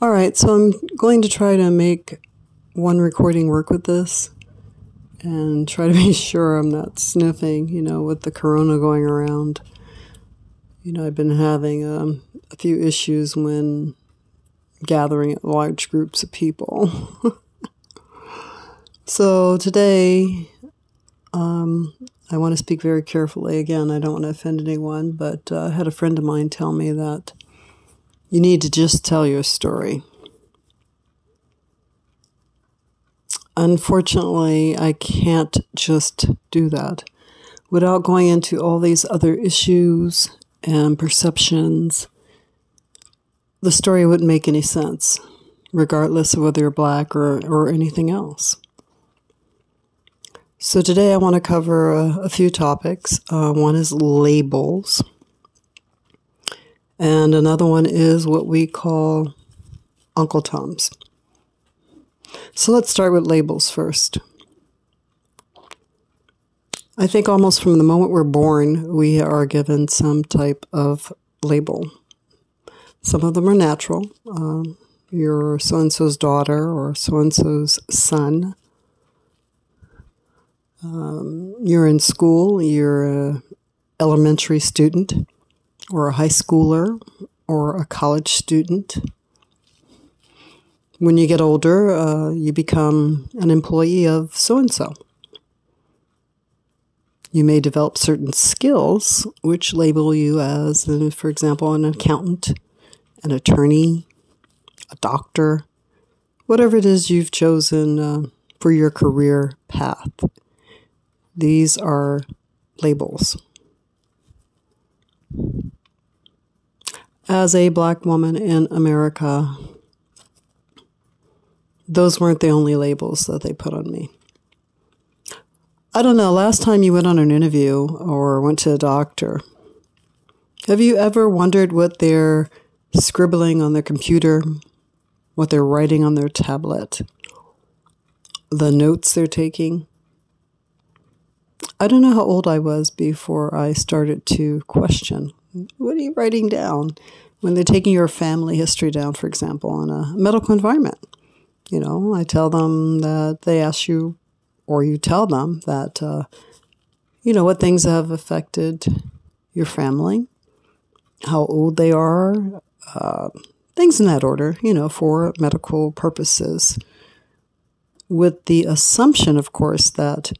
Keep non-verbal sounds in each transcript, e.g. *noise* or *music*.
All right, so I'm going to try to make one recording work with this and try to *laughs* be sure I'm not sniffing, you know, with the corona going around. You know, I've been having um, a few issues when gathering at large groups of people. *laughs* so today, um, I want to speak very carefully. Again, I don't want to offend anyone, but uh, I had a friend of mine tell me that you need to just tell your story. Unfortunately, I can't just do that without going into all these other issues and perceptions. The story wouldn't make any sense, regardless of whether you're black or, or anything else. So, today I want to cover a, a few topics. Uh, one is labels. And another one is what we call Uncle Tom's. So let's start with labels first. I think almost from the moment we're born, we are given some type of label. Some of them are natural. Um, you're so and so's daughter or so and so's son. Um, you're in school, you're an elementary student or a high schooler or a college student. When you get older, uh, you become an employee of so and so. You may develop certain skills which label you as, for example, an accountant, an attorney, a doctor, whatever it is you've chosen uh, for your career path. These are labels. As a black woman in America, those weren't the only labels that they put on me. I don't know, last time you went on an interview or went to a doctor, have you ever wondered what they're scribbling on their computer, what they're writing on their tablet, the notes they're taking? I don't know how old I was before I started to question what are you writing down when they're taking your family history down, for example, in a medical environment? You know, I tell them that they ask you, or you tell them that, uh, you know, what things have affected your family, how old they are, uh, things in that order, you know, for medical purposes. With the assumption, of course, that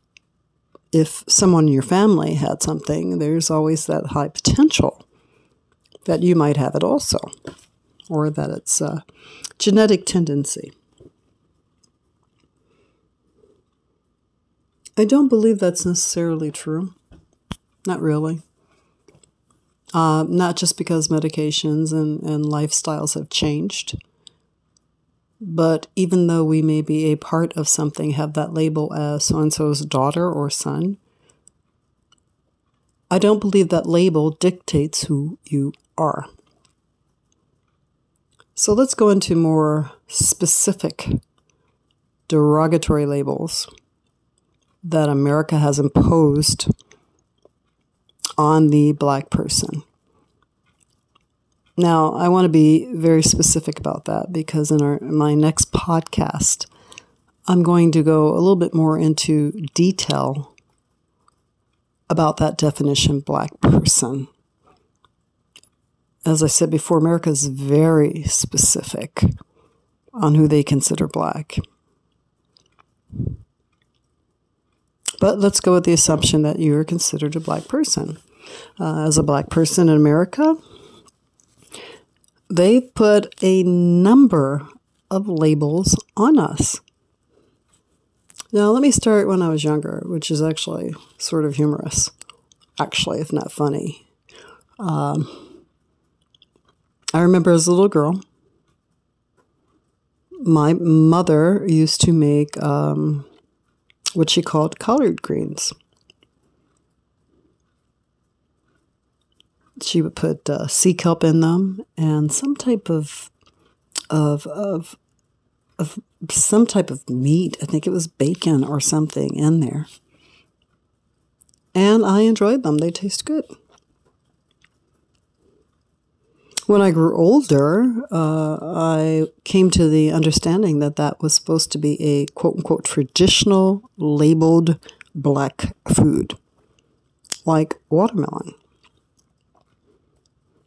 if someone in your family had something, there's always that high potential that you might have it also, or that it's a genetic tendency. I don't believe that's necessarily true. Not really. Uh, not just because medications and, and lifestyles have changed, but even though we may be a part of something, have that label as so and so's daughter or son, I don't believe that label dictates who you are. So let's go into more specific derogatory labels that America has imposed on the black person. Now, I want to be very specific about that because in, our, in my next podcast, I'm going to go a little bit more into detail about that definition, black person. As I said before, America is very specific on who they consider black. But let's go with the assumption that you are considered a black person. Uh, as a black person in America, they put a number of labels on us. Now, let me start when I was younger, which is actually sort of humorous, actually, if not funny. Um, I remember as a little girl, my mother used to make um, what she called collard greens. she would put uh, sea kelp in them and some type of of of of some type of meat. I think it was bacon or something in there. And I enjoyed them. They taste good. When I grew older, uh, I came to the understanding that that was supposed to be a quote unquote traditional labeled black food, like watermelon.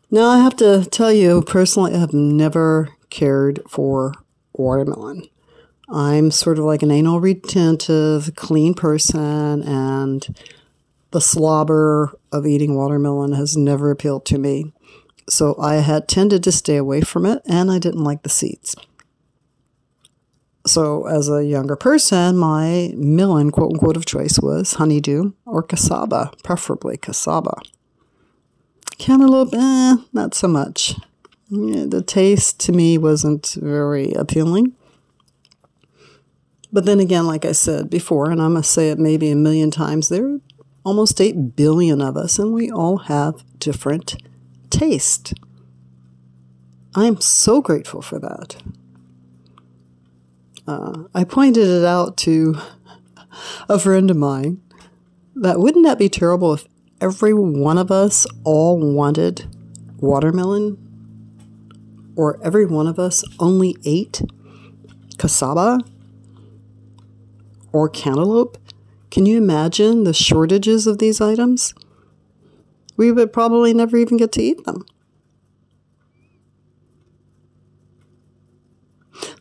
Now, I have to tell you personally, I have never cared for watermelon. I'm sort of like an anal retentive, clean person, and the slobber of eating watermelon has never appealed to me. So I had tended to stay away from it, and I didn't like the seeds. So, as a younger person, my melon, quote unquote, of choice was honeydew or casaba, preferably casaba. Cantaloupe, eh, not so much. The taste to me wasn't very appealing. But then again, like I said before, and I'm going to say it maybe a million times, there are almost 8 billion of us, and we all have different taste. I am so grateful for that. Uh, I pointed it out to *laughs* a friend of mine that wouldn't that be terrible if every one of us all wanted watermelon or every one of us only ate casaba or cantaloupe? Can you imagine the shortages of these items? We would probably never even get to eat them.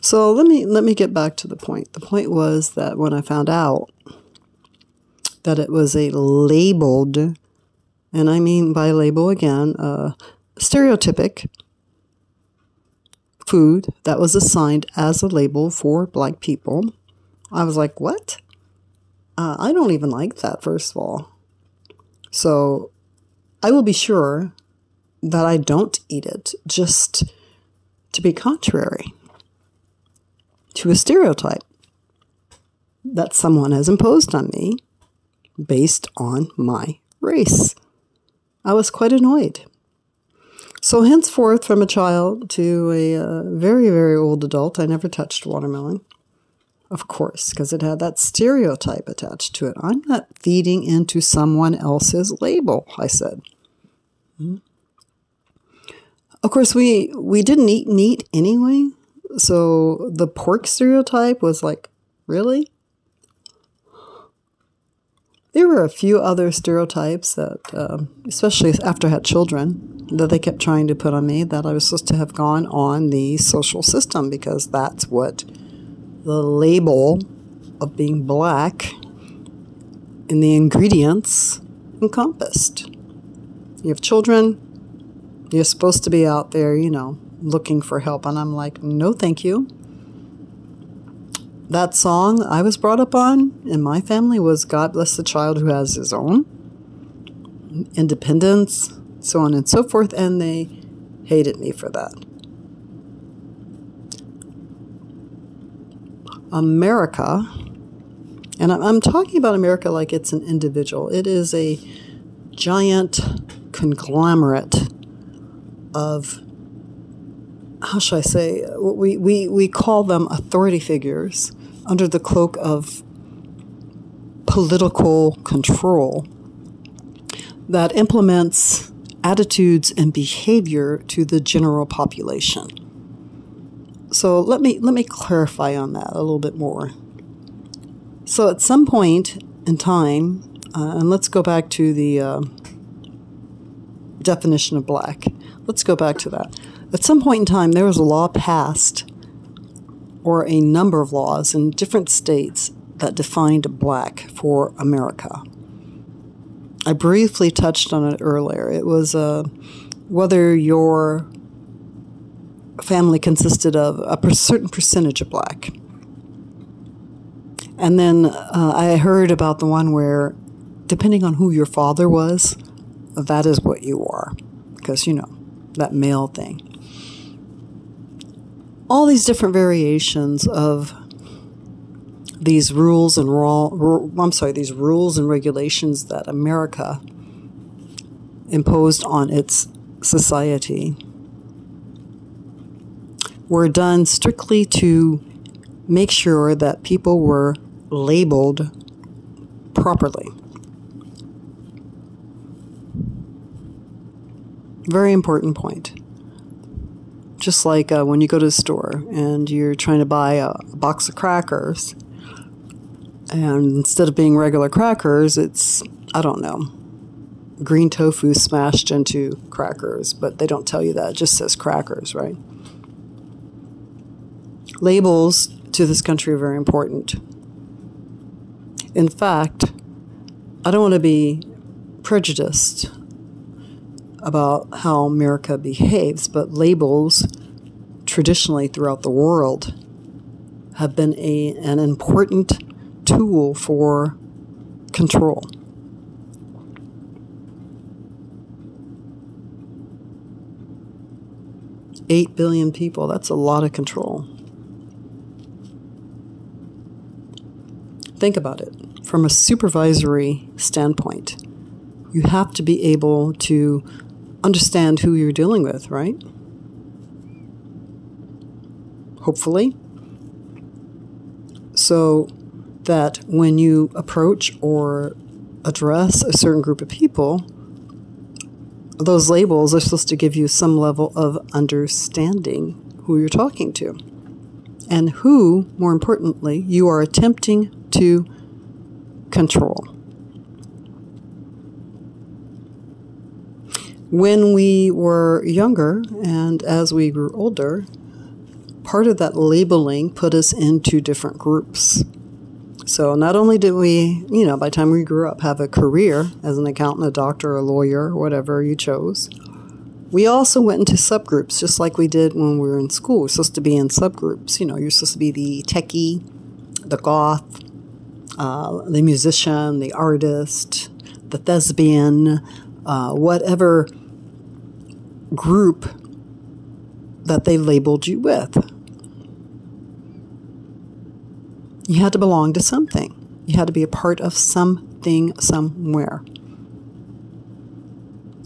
So let me let me get back to the point. The point was that when I found out that it was a labeled, and I mean by label again, uh, stereotypic food that was assigned as a label for black people, I was like, what? Uh, I don't even like that, first of all. So I will be sure that I don't eat it just to be contrary to a stereotype that someone has imposed on me based on my race. I was quite annoyed. So, henceforth, from a child to a uh, very, very old adult, I never touched watermelon. Of course, because it had that stereotype attached to it. I'm not feeding into someone else's label, I said. Mm-hmm. Of course, we, we didn't eat meat anyway, so the pork stereotype was like, really? There were a few other stereotypes that, uh, especially after I had children, that they kept trying to put on me that I was supposed to have gone on the social system because that's what the label of being black in the ingredients encompassed. You have children, you're supposed to be out there, you know, looking for help. And I'm like, no, thank you. That song I was brought up on in my family was God Bless the Child Who Has His Own, independence, so on and so forth. And they hated me for that. America, and I'm talking about America like it's an individual, it is a giant conglomerate of how should I say, we, we, we call them authority figures under the cloak of political control that implements attitudes and behavior to the general population. So let me let me clarify on that a little bit more. So at some point in time, uh, and let's go back to the uh, definition of black. Let's go back to that. At some point in time, there was a law passed, or a number of laws in different states that defined black for America. I briefly touched on it earlier. It was uh, whether your family consisted of a per- certain percentage of black. And then uh, I heard about the one where, depending on who your father was, that is what you are. Because, you know, that male thing. All these different variations of these rules and raw, I'm sorry, these rules and regulations that America imposed on its society were done strictly to make sure that people were labeled properly. Very important point. Just like uh, when you go to the store and you're trying to buy a, a box of crackers, and instead of being regular crackers, it's, I don't know, green tofu smashed into crackers, but they don't tell you that. It just says crackers, right? Labels to this country are very important. In fact, I don't want to be prejudiced about how America behaves, but labels traditionally throughout the world have been a, an important tool for control. Eight billion people, that's a lot of control. Think about it from a supervisory standpoint. You have to be able to understand who you're dealing with, right? Hopefully. So that when you approach or address a certain group of people, those labels are supposed to give you some level of understanding who you're talking to and who, more importantly, you are attempting to control. When we were younger and as we grew older, part of that labeling put us into different groups. So not only did we, you know, by the time we grew up, have a career as an accountant, a doctor, a lawyer, whatever you chose, we also went into subgroups, just like we did when we were in school. We're supposed to be in subgroups. You know, you're supposed to be the techie, the goth, uh, the musician, the artist, the thespian, uh, whatever group that they labeled you with. You had to belong to something. You had to be a part of something somewhere.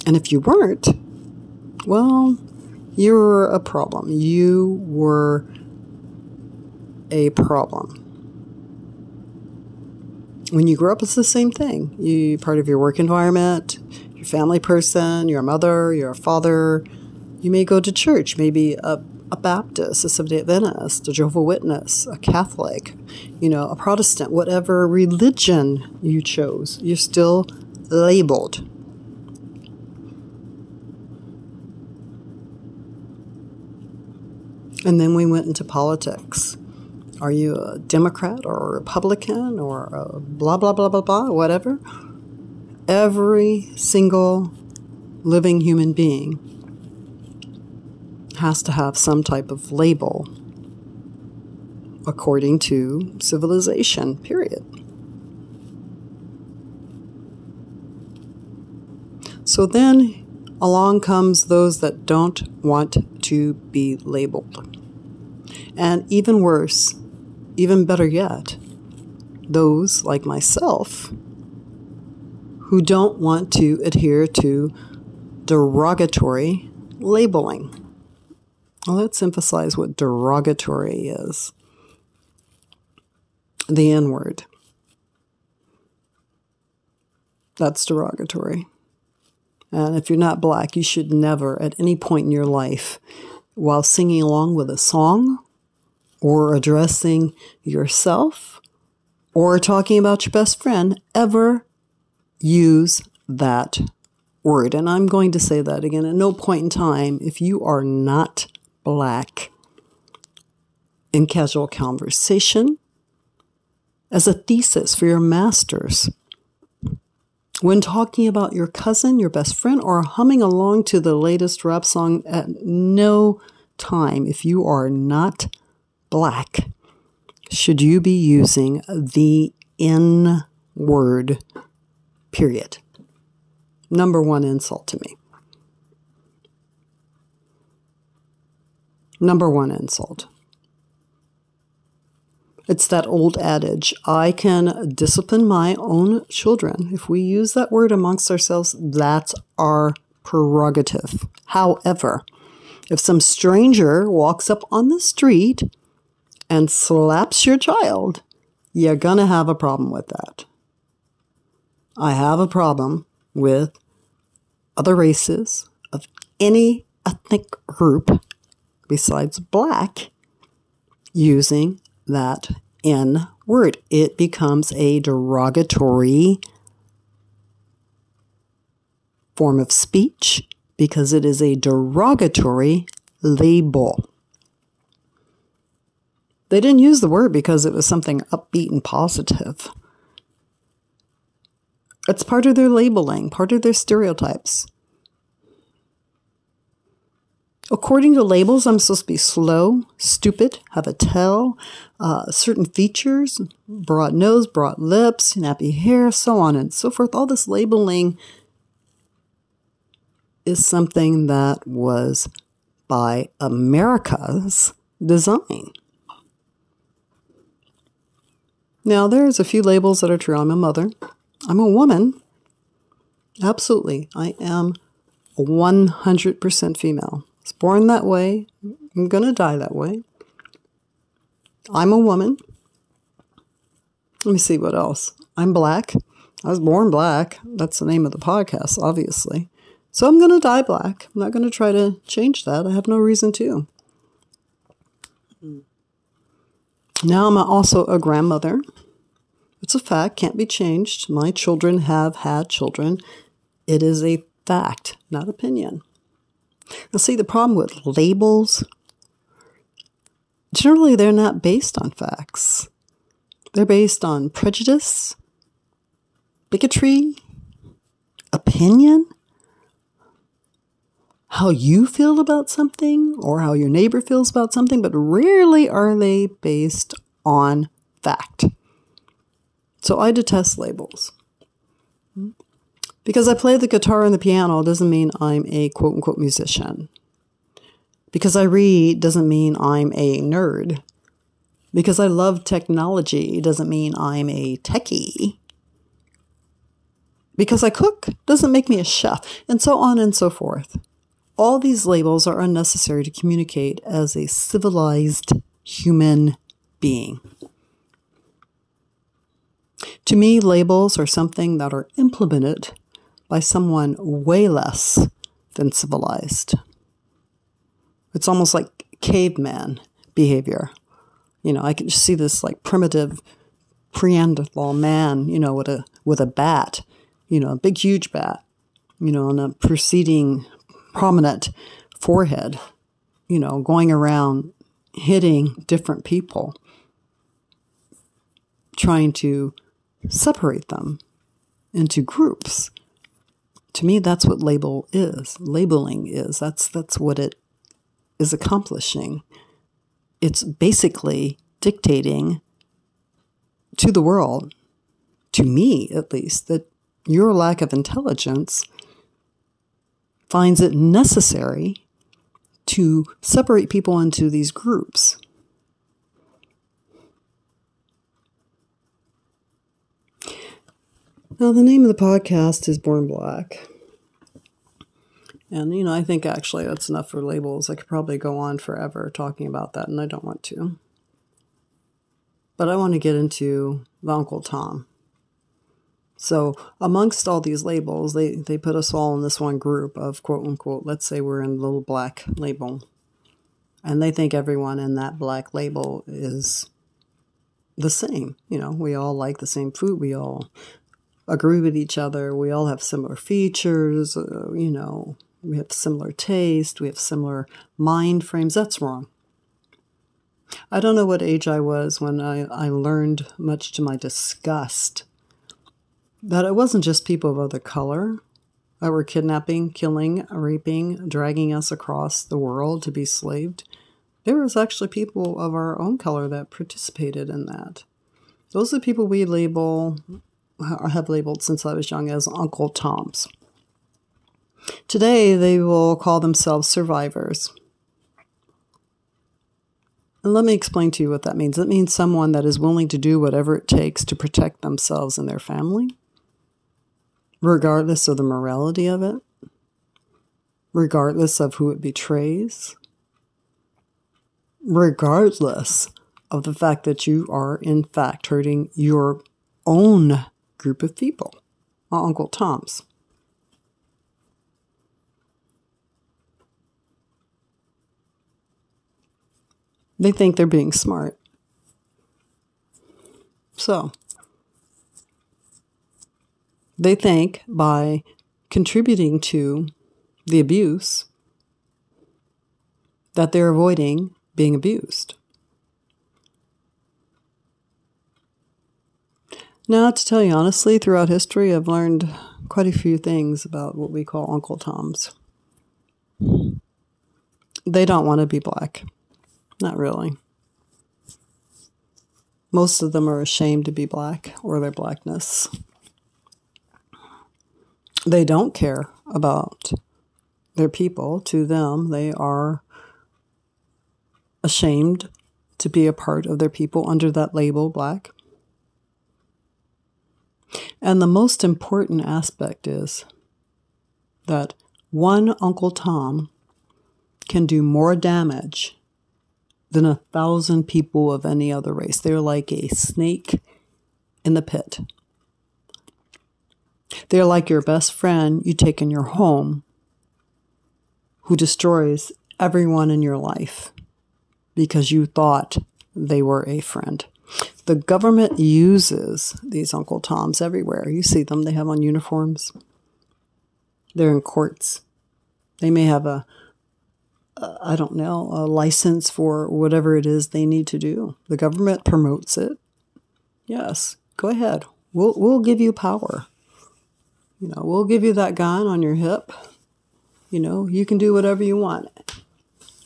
And if you weren't, well, you were a problem. You were a problem. When you grow up, it's the same thing. You part of your work environment, family person, your mother, your father. You may go to church, maybe a, a Baptist, a Seventh-day Adventist, a Jehovah Witness, a Catholic, you know, a Protestant, whatever religion you chose. You're still labeled. And then we went into politics. Are you a Democrat or a Republican or a blah, blah, blah, blah, blah, whatever? Every single living human being has to have some type of label according to civilization, period. So then along comes those that don't want to be labeled. And even worse, even better yet, those like myself who don't want to adhere to derogatory labeling. Well, let's emphasize what derogatory is the N word. That's derogatory. And if you're not black, you should never, at any point in your life, while singing along with a song or addressing yourself or talking about your best friend, ever use that word. And I'm going to say that again. At no point in time, if you are not black in casual conversation, as a thesis for your master's, when talking about your cousin, your best friend, or humming along to the latest rap song, at no time, if you are not black, should you be using the N word, period. Number one insult to me. Number one insult. It's that old adage I can discipline my own children. If we use that word amongst ourselves, that's our prerogative. However, if some stranger walks up on the street and slaps your child, you're going to have a problem with that. I have a problem with other races of any ethnic group besides black using that N word. It becomes a derogatory form of speech because it is a derogatory label. They didn't use the word because it was something upbeat and positive. It's part of their labeling, part of their stereotypes. According to labels, I'm supposed to be slow, stupid, have a tail, uh, certain features, broad nose, broad lips, nappy hair, so on and so forth. All this labeling is something that was by America's design. Now, there's a few labels that are true. I'm a mother. I'm a woman. Absolutely. I am 100% female. I was born that way. I'm going to die that way. I'm a woman. Let me see what else. I'm black. I was born black. That's the name of the podcast, obviously. So I'm going to die black. I'm not going to try to change that. I have no reason to. Now I'm also a grandmother. It's a fact, can't be changed. My children have had children. It is a fact, not opinion. Now, see, the problem with labels, generally, they're not based on facts. They're based on prejudice, bigotry, opinion, how you feel about something or how your neighbor feels about something, but rarely are they based on fact. So I detest labels. Because I play the guitar and the piano doesn't mean I'm a quote unquote musician. Because I read doesn't mean I'm a nerd. Because I love technology doesn't mean I'm a techie. Because I cook doesn't make me a chef, and so on and so forth. All these labels are unnecessary to communicate as a civilized human being. To me, labels are something that are implemented by someone way less than civilized. It's almost like caveman behavior. You know, I can just see this like primitive Neanderthal man, you know, with a with a bat, you know, a big huge bat, you know, on a proceeding prominent forehead, you know, going around hitting different people, trying to separate them into groups. To me, that's what label is. Labeling is. That's that's what it is accomplishing. It's basically dictating to the world, to me at least, that your lack of intelligence finds it necessary to separate people into these groups. Now, the name of the podcast is Born Black. And, you know, I think actually that's enough for labels. I could probably go on forever talking about that, and I don't want to. But I want to get into the Uncle Tom. So, amongst all these labels, they, they put us all in this one group of quote unquote, let's say we're in the little black label. And they think everyone in that black label is the same. You know, we all like the same food. We all agree with each other. We all have similar features, uh, you know, we have similar taste, we have similar mind frames. That's wrong. I don't know what age I was when I, I learned, much to my disgust, that it wasn't just people of other color that were kidnapping, killing, raping, dragging us across the world to be slaved. There was actually people of our own color that participated in that. Those are people we label have labeled since I was young as Uncle Toms. Today, they will call themselves survivors. And let me explain to you what that means. It means someone that is willing to do whatever it takes to protect themselves and their family, regardless of the morality of it, regardless of who it betrays, regardless of the fact that you are, in fact, hurting your own group of people, Uncle Tom's. They think they're being smart. So, they think by contributing to the abuse that they're avoiding being abused. Now, to tell you honestly, throughout history, I've learned quite a few things about what we call Uncle Toms. They don't want to be black. Not really. Most of them are ashamed to be black or their blackness. They don't care about their people. To them, they are ashamed to be a part of their people under that label, black. And the most important aspect is that one Uncle Tom can do more damage than a thousand people of any other race. They're like a snake in the pit. They're like your best friend you take in your home who destroys everyone in your life because you thought they were a friend. The government uses these Uncle Toms everywhere. You see them, they have on uniforms. They're in courts. They may have a, a I don't know, a license for whatever it is they need to do. The government promotes it. Yes, go ahead. We'll, we'll give you power. You know, we'll give you that gun on your hip. You know, you can do whatever you want.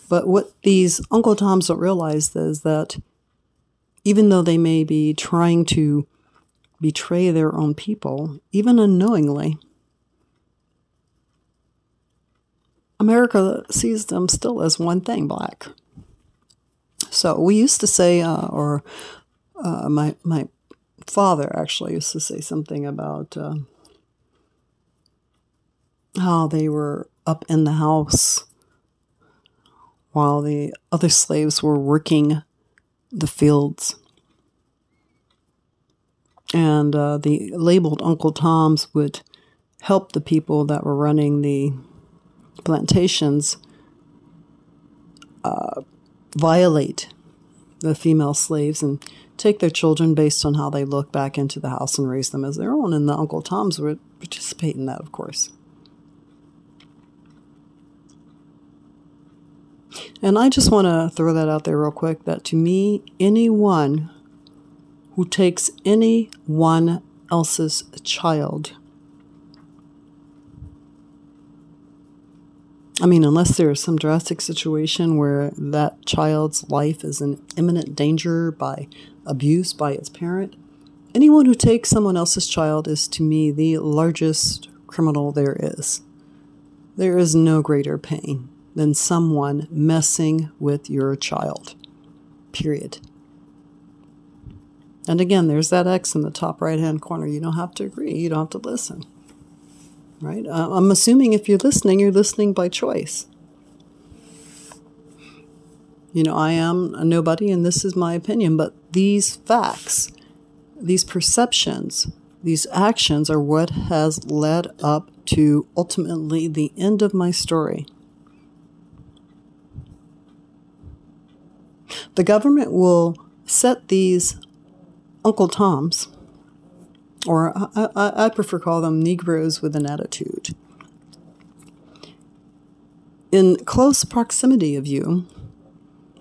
But what these Uncle Toms don't realize is that even though they may be trying to betray their own people, even unknowingly, America sees them still as one thing black. So we used to say, uh, or uh, my, my father actually used to say something about uh, how they were up in the house while the other slaves were working the fields. And uh, the labeled Uncle Toms would help the people that were running the plantations uh, violate the female slaves and take their children based on how they look back into the house and raise them as their own. And the Uncle Toms would participate in that, of course. And I just want to throw that out there real quick that to me, anyone who takes anyone else's child, I mean, unless there's some drastic situation where that child's life is in imminent danger by abuse by its parent, anyone who takes someone else's child is to me the largest criminal there is. There is no greater pain than someone messing with your child. Period. And again, there's that X in the top right hand corner. You don't have to agree, you don't have to listen. Right? Uh, I'm assuming if you're listening, you're listening by choice. You know, I am a nobody and this is my opinion, but these facts, these perceptions, these actions are what has led up to ultimately the end of my story. The government will set these Uncle Toms, or I, I, I prefer call them Negroes with an attitude, in close proximity of you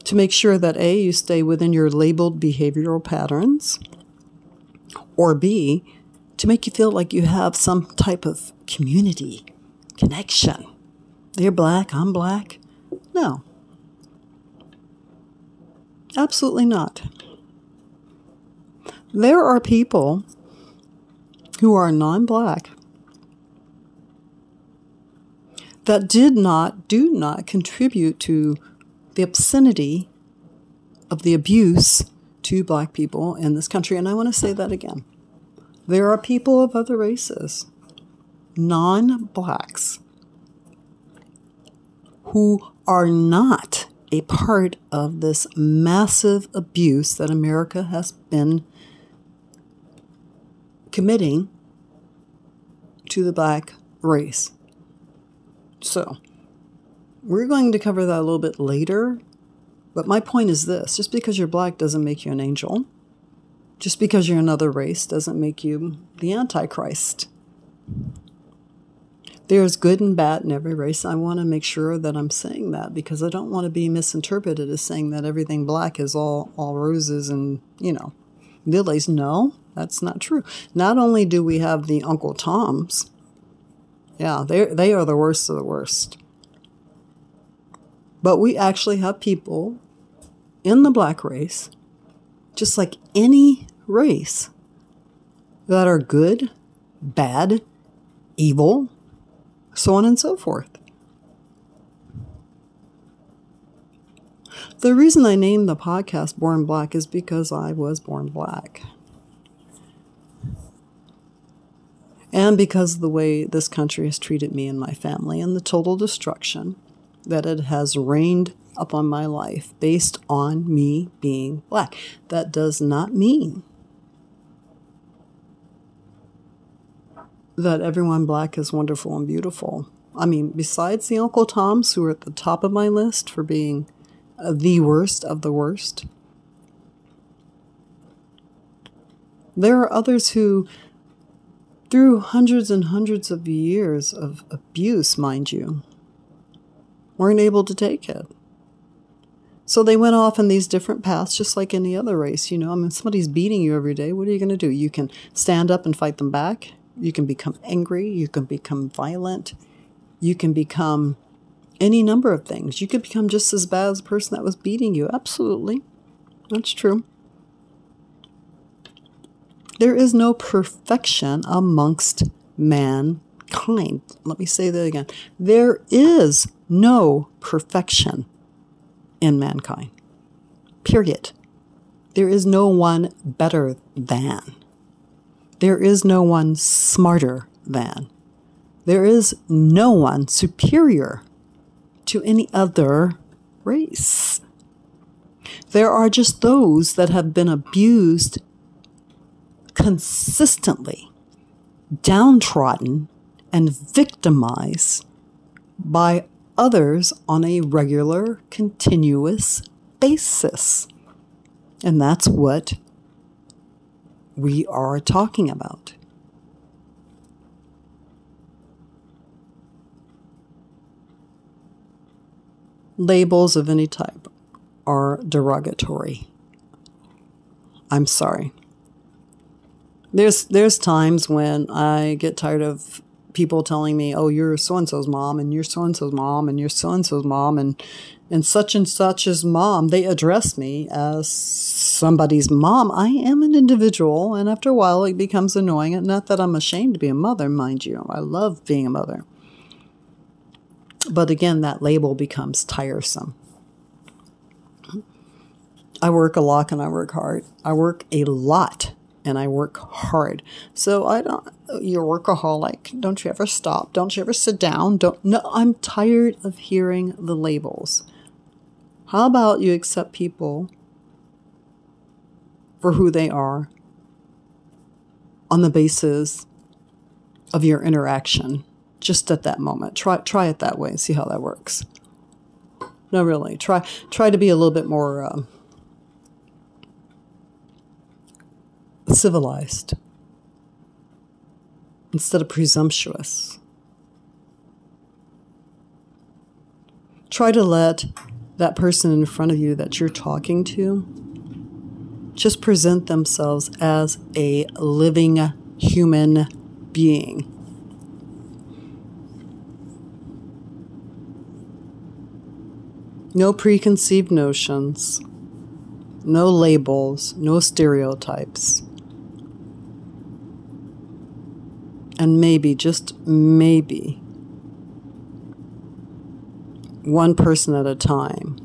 to make sure that A, you stay within your labeled behavioral patterns, or B, to make you feel like you have some type of community connection. They're black, I'm black. No, Absolutely not. There are people who are non black that did not, do not contribute to the obscenity of the abuse to black people in this country. And I want to say that again. There are people of other races, non blacks, who are not a part of this massive abuse that America has been committing to the black race. So, we're going to cover that a little bit later, But my point is this just because you're black doesn't make you an angel. Just because you're another race doesn't make you the Antichrist. There's good and bad in every race. I want to make sure that I'm saying that because I don't want to be misinterpreted as saying that everything black is all, all roses and, you know, lilies. No, that's not true. Not only do we have the Uncle Toms, yeah, they they are the worst of the worst. But we actually have people in the black race, just like any race, that are good, bad, evil, so on and so forth. The reason I named the podcast Born Black is because I was born black. And because of the way this country has treated me and my family and the total destruction that it has rained upon my life based on me being black. That does not mean that everyone black is wonderful and beautiful. I mean, besides the Uncle Toms, who are at the top of my list for being uh, the worst of the worst, there are others who, through hundreds and hundreds of years of abuse, mind you, weren't able to take it. So they went off in these different paths, just like any other race. You know, I mean, somebody's beating you every day. What are you going to do? You can stand up and fight them back. You can become angry. You can become violent. You can become any number of things. You could become just as bad as the person that was beating you. Absolutely. That's true. There is no perfection amongst mankind. Let me say that again. There is no perfection in mankind. Period. There is no one better than. There is no one smarter than. There is no one superior to any other race. There are just those that have been abused consistently, downtrodden, and victimized by others on a regular, continuous basis. And that's what we are talking about. Labels of any type are derogatory. I'm sorry. There's there's times when I get tired of people telling me, "Oh, you're so and so's mom, and you're so and so's mom, and you're so and so's mom, and and such and such's mom." They address me as somebody's mom. I am an individual, and after a while, it becomes annoying. Not that I'm ashamed to be a mother, mind you. I love being a mother. But again, that label becomes tiresome. I work a lot and I work hard. I work a lot and I work hard. So I don't, you're workaholic. Don't you ever stop? Don't you ever sit down? Don't, no, I'm tired of hearing the labels. How about you accept people for who they are on the basis of your interaction just at that moment. Try try it that way see how that works. No, really. Try try to be a little bit more um, civilized instead of presumptuous. Try to let that person in front of you that you're talking to just present themselves as a living human being. No preconceived notions, no labels, no stereotypes. and maybe, just maybe, one person at a time,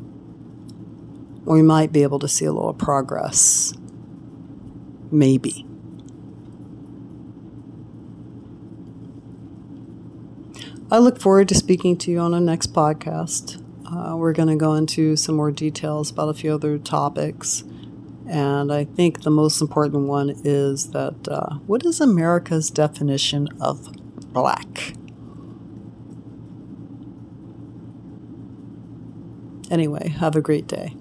we might be able to see a little progress. Maybe. I look forward to speaking to you on the next podcast. Uh, we're going to go into some more details about a few other topics. And I think the most important one is that uh, what is America's definition of black? Anyway, have a great day.